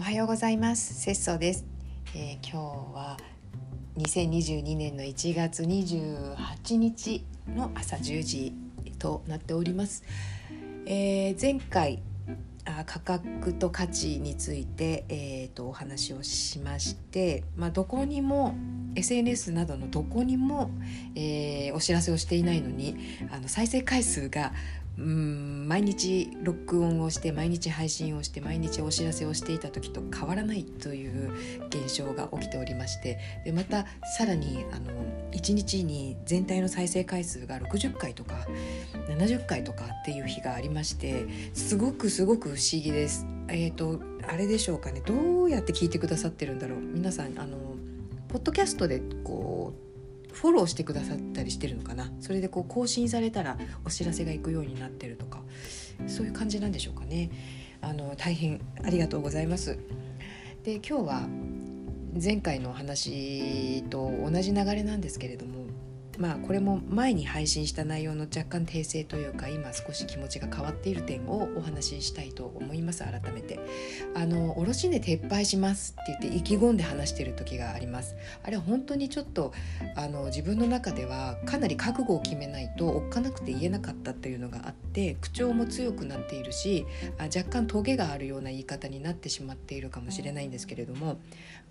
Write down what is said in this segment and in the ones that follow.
おはようございます。節操です、えー、今日は2022年の1月28日の朝10時となっております、えー、前回あ価格と価値について、えーと、お話をしまして、まあ、どこにも SNS などのどこにも、えー、お知らせをしていないのにあの再生回数がうん毎日録音をして毎日配信をして毎日お知らせをしていた時と変わらないという現象が起きておりましてでまたさらにあの1日に全体の再生回数が60回とか70回とかっていう日がありましてすごくすごく不思議です。えーと、あれでしょうかねどうやって聞いてくださってるんだろう皆さんあのポッドキャストでこうフォローしてくださったりしてるのかな？それでこう更新されたらお知らせが行くようになってるとかそういう感じなんでしょうかね。あの大変ありがとうございます。で今日は前回の話と同じ流れなんですけれどもまあこれも前に配信した内容の若干訂正というか今少し気持ちが変わっている点をお話ししたいと思います改めて。あの卸値撤廃しますって言って意気込んで話してる時があります。あれは本当にちょっとあの自分の中ではかなり覚悟を決めないとおっかなくて言えなかったっていうのがあって口調も強くなっているしあ若干トゲがあるような言い方になってしまっているかもしれないんですけれども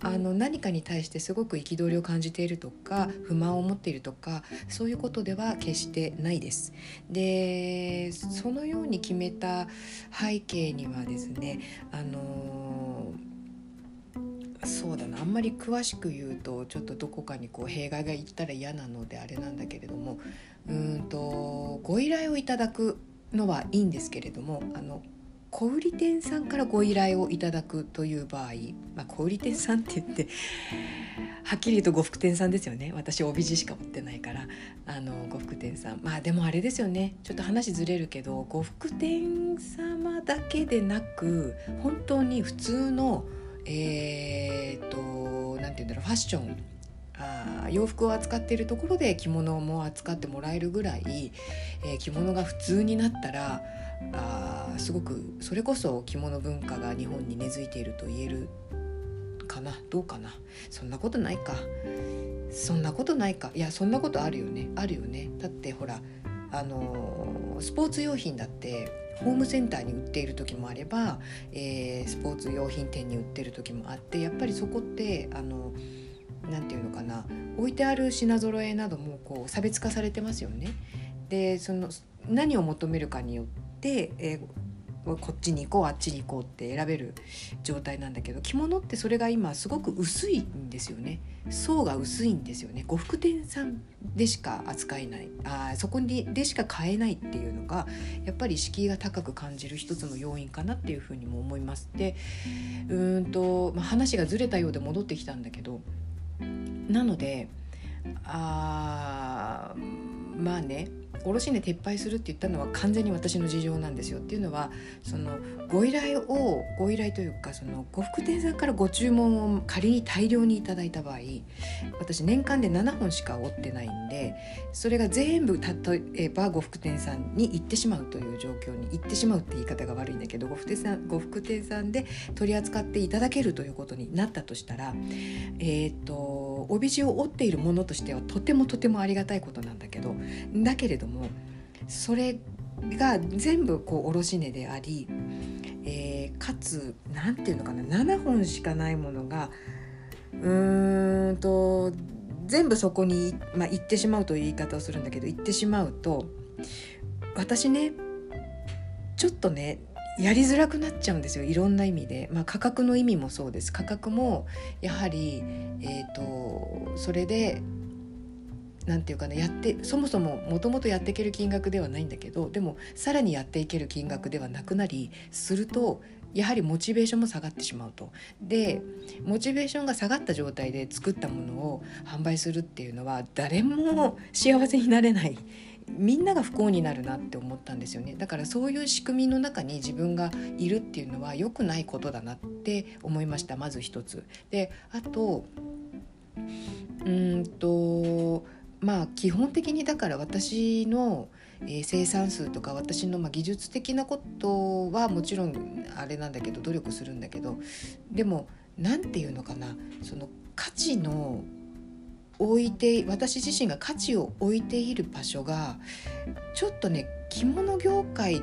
あの何かに対してすごく憤りを感じているとか不満を持っているとかそういうことでは決してないです。でそのように決めた背景にはですねあのそうだなあんまり詳しく言うとちょっとどこかにこう弊害がいったら嫌なのであれなんだけれどもうんとご依頼をいただくのはいいんですけれどもあの小売店さんからご依頼をいただくという場合、まあ、小売店さんって言ってはっきり言うと呉服店さんですよね。私帯地しか持ってないからあの呉服店さん。まあでもあれですよね。ちょっと話ずれるけど呉服店様だけでなく本当に普通のえー、っと何て言うんだろうファッションあ洋服を扱っているところで着物も扱ってもらえるぐらい、えー、着物が普通になったらあすごくそれこそ着物文化が日本に根付いていると言えるかなどうかな。そんなことないか。そんなことないか。いやそんなことあるよね。あるよね。だってほらあのスポーツ用品だってホームセンターに売っている時もあれば、えー、スポーツ用品店に売ってる時もあってやっぱりそこってあの何て言うのかな。置いてある品揃えなどもこう差別化されてますよね。でその何を求めるかによって、えー、こっちに行こうあっちに行こうって選べる状態なんだけど着物ってそれが今すごく薄いんですよね。層が薄いんですよね。呉服店さんでしか扱えない。あそこにでしか買えないっていうのがやっぱり敷居が高く感じる一つの要因かなっていうふうにも思います。でうんと、まあ、話がずれたようで戻ってきたんだけどなのであまあね卸値撤廃するって言ったのは完全に私の事情なんですよっていうのはそのご依頼をご依頼というかその呉服店さんからご注文を仮に大量にいただいた場合私年間で7本しか折ってないんでそれが全部例えば呉服店さんに行ってしまうという状況に行ってしまうって言い方が悪いんだけど呉服店さん呉服店さんで取り扱っていただけるということになったとしたらえっ、ー、と帯地を折っているものとしてはとてもとてもありがたいことなんだけどだけれどもそれが全部こう卸値であり、えー、かつ何て言うのかな7本しかないものがうーんと全部そこに、まあ、行ってしまうという言い方をするんだけど行ってしまうと私ねちょっとねやりづらくなっちゃうんですよいろんな意味で、まあ、価格の意味もそうです価格もやはり、えーとそれで何て言うかなやってそもそももともとやっていける金額ではないんだけどでもさらにやっていける金額ではなくなりするとやはりモチベーションも下がってしまうと。でモチベーションが下がった状態で作ったものを販売するっていうのは誰も幸せになれない。みんなが不幸になるなって思ったんですよね。だからそういう仕組みの中に自分がいるっていうのは良くないことだなって思いました。まず一つ。であとうんとまあ基本的にだから私の、え、生産数とか私のま技術的なことはもちろんあれなんだけど努力するんだけどでも何て言うのかな。その価値の置いて私自身が価値を置いている場所がちょっとね着物業界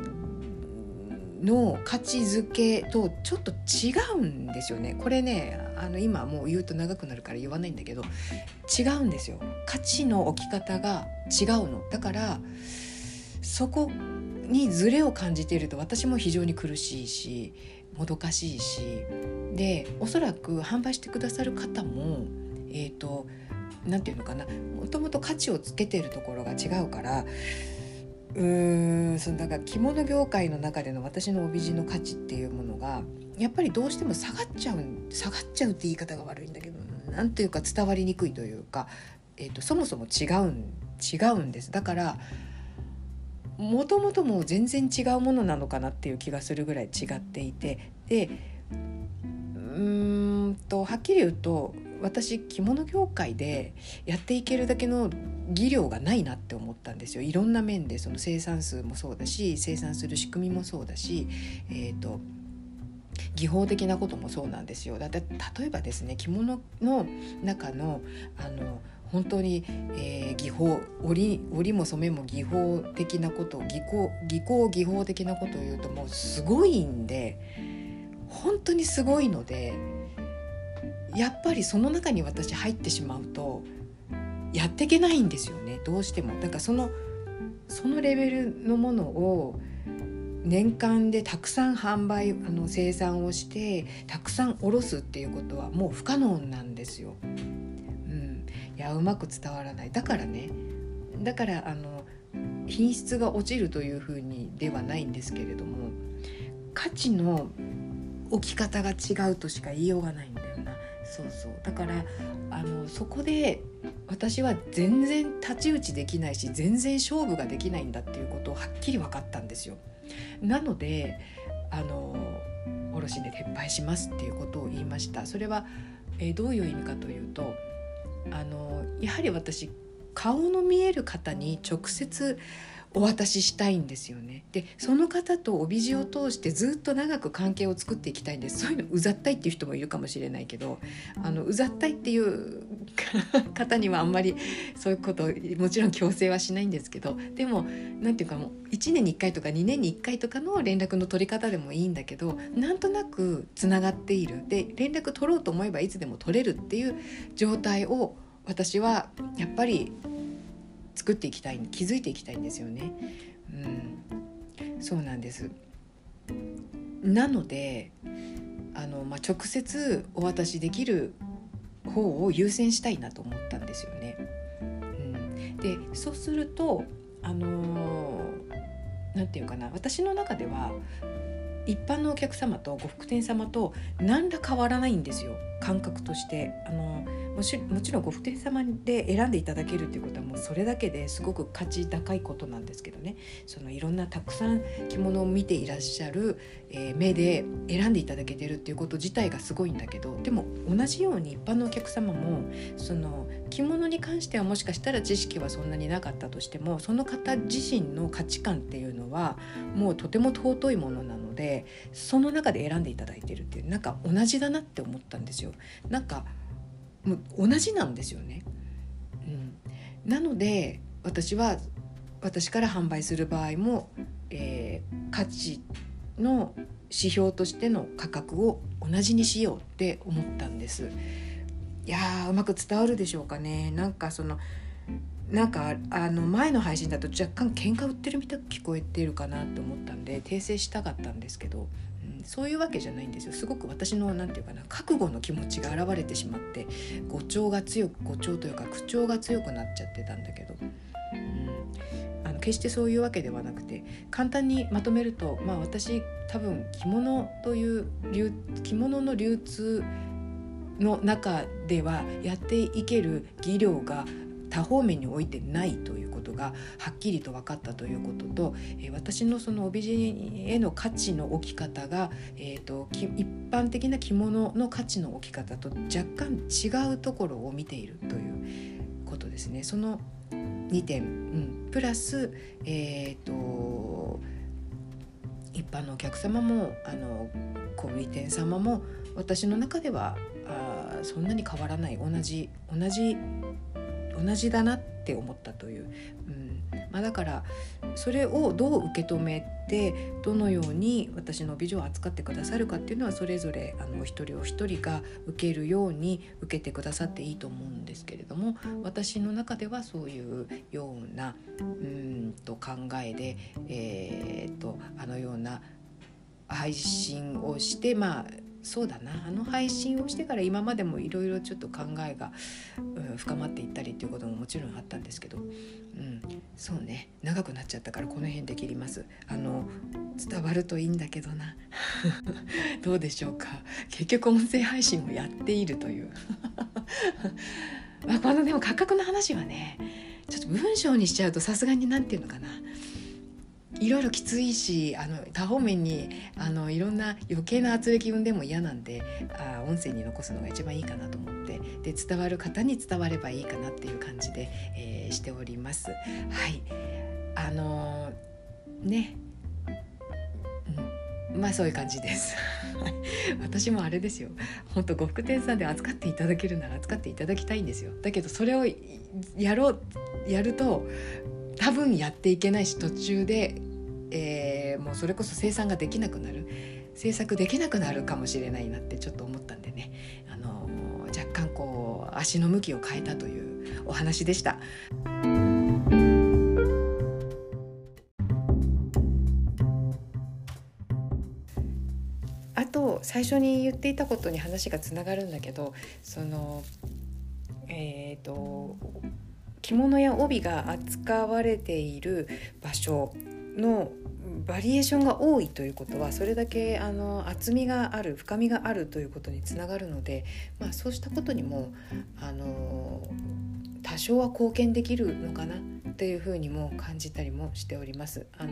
の価値づけとちょっと違うんですよね。これねあの今もう言うと長くなるから言わないんだけど違うんですよ。価値の置き方が違うの。だからそこにズレを感じていると私も非常に苦しいしもどかしいし。でおそらく販売してくださる方もえっ、ー、と何て言うのかなもともと価値をつけてるところが違うからうーんそのだから着物業界の中での私の帯地の価値っていうものがやっぱりどうしても下がっちゃう下がっちゃうって言い方が悪いんだけど何ていうか伝わりにくいというか、えーと、そもそも違うん違うんです。だからもともともう全然違うものなのかなっていう気がするぐらい違っていてでうーんとはっきり言うと私着物業界でやっていけるだけの技量がないなって思ったんですよいろんな面でその生産数もそうだし生産する仕組みもそうだし、えーと、技法的なこともそうなんですよだって例えばですね着物の中のあの本当に、えー、技法織織も染めも技法的なこと技巧技巧技法的なことを言うともうすごいんで本当にすごいので。やっぱりその中に私入ってしまうとやっていけないんですよねどうしても。だからそのそのレベルのものを年間でたくさん販売あの生産をしてたくさん卸すっていうことはもう不可能なんですよ。うん、いやうまく伝わらないだからねだからあの品質が落ちるというふうにではないんですけれども価値の置き方が違うとしか言いようがないんだよな。そうそうだからあのそこで私は全然太刀打ちできないし全然勝負ができないんだっていうことをはっきり分かったんですよ。なのであの卸で撤廃しますっていうことを言いました。それは、え、どういう意味かというとあのやはり私顔の見える方に直接お渡ししたいんですよね。でその方と帯地を通してずっと長く関係を作っていきたいんです。そういうのうざったいっていう人もいるかもしれないけどあのうざったいっていう 方にはあんまりそういうこともちろん強制はしないんですけどでも何て言うかもう1年に1回とか2年に1回とかの連絡の取り方でもいいんだけどなんとなくつながっている。で連絡取ろうと思えばいつでも取れるっていう状態を私はやっぱり作っていきたい気づいていきたいんですよね。うん、そうなんですなのであの、まあ、直接お渡しできる方を優先したいなと思ったんですよね。うん、でそうするとあの何て言うかな私の中では一般のお客様と呉服店様と何ら変わらないんですよ感覚として。あのもしもちろん呉服店様で選んでいただけるっていうことはもうそれだけですごく価値高いことなんですけどねそのいろんなたくさん着物を見ていらっしゃる、えー、目で選んでいただけてるっていうこと自体がすごいんだけどでも同じように一般のお客様もその着物に関してはもしかしたら知識はそんなになかったとしてもその方自身の価値観っていうのはもうとても尊いものなのでその中で選んでいただいてるっていうなんか同じだなって思ったんですよ。なんかもう同じなんですよね。うん、なので私は私から販売する場合も、えー、価値の指標としての価格を同じにしようって思ったんです。いやーうまく伝わるでしょうかねなんかそのなんかあの前の配信だと若干喧嘩売ってるみたく聞こえてるかなと思ったんで訂正したかったんですけどそういうわけじゃないんですよ。すごく私の何て言うかな覚悟の気持ちが現れてしまって語調が強く語調というか口調が強くなっちゃってたんだけど、うん、あの決してそういうわけではなくて簡単にまとめるとまあ私多分着物という流着物の流通の中ではやっていける技量が多方面においてないということがはっきりと分かったということと、え、私のその帯地への価値の置き方が、えーと、一般的な着物の価値の置き方と若干違うところを見ているということですね。その2点、うん、プラス、えーと、一般のお客様もあの小売店様も私の中ではあそんなに変わらない。同じ同じ同じだなって思ったという、うん。まあ、だからそれをどう受け止めてどのように私の美女を扱ってくださるかっていうのはそれぞれあのお一人お一人が受けるように受けてくださっていいと思うんですけれども私の中ではそういうようなうんと考えで、えー、とあのような配信をしてまあそうだな。あの配信をしてから今までもいろいろちょっと考えが、うん、深まっていったりっていうことももちろんあったんですけど、うん、そうね。長くなっちゃったからこの辺で切ります。あの伝わるといいんだけどな。どうでしょうか。結局音声配信をやっているという。まあこのでも価格の話はねちょっと文章にしちゃうとさすがに何て言うのかな。いろいろきついしあの多方面にあのいろんな余計な圧力生んでも嫌なんであ音声に残すのが一番いいかなと思ってで伝わる方に伝わればいいかなっていう感じで、えー、しております。はいあのー、ねまあそういう感じです。私もあれですよ。本当呉服店さんで扱っていただけるなら扱っていただきたいんですよ。だけどそれをやろうやると多分やっていけないし途中でえー、もうそれこそ生産ができなくなる制作できなくなるかもしれないなってちょっと思ったんでね、あのー、若干こう足の向きを変えたというお話でした。あと最初に言っていたことに話がつながるんだけどそのえっ、ー、と着物や帯が扱われている場所のバリエーションが多いということはそれだけあの厚みがある深みがあるということにつながるので、まあ、そうしたことにもあの多少は貢献できるのかなというふうにも感じたりもしております。あの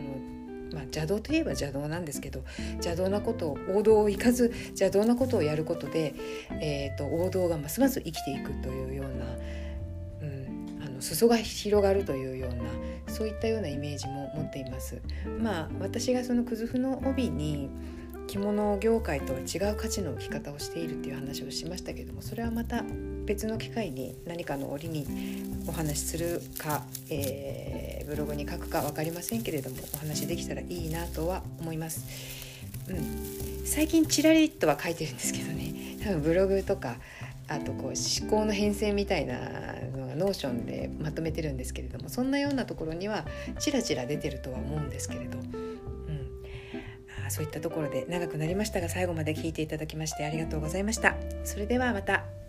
まあ、邪道といえば邪道なんですけど邪道なことを王道を生かず邪道なことをやることで、えーと王道がますます生きていくというようなの裾が広がるというようなそういったようなイメージも持っています。まあ私がそのくずふの帯に着物業界とは違う価値の置き方をしているっていう話をしましたけどもそれはまた別の機会に何かの折にお話しするか、えー、ブログに書くか分かりませんけれどもお話できたらいいなとは思います。うん、最近ちらりとは書いてるんですけどね多分ブログとかあとこう思考の変遷みたいなのが Notion でまとめてるんですけれどもそんなようなところにはちらちら出てるとは思うんですけれど、うん、あそういったところで長くなりましたが最後まで聞いていただきましてありがとうございました。それではまた。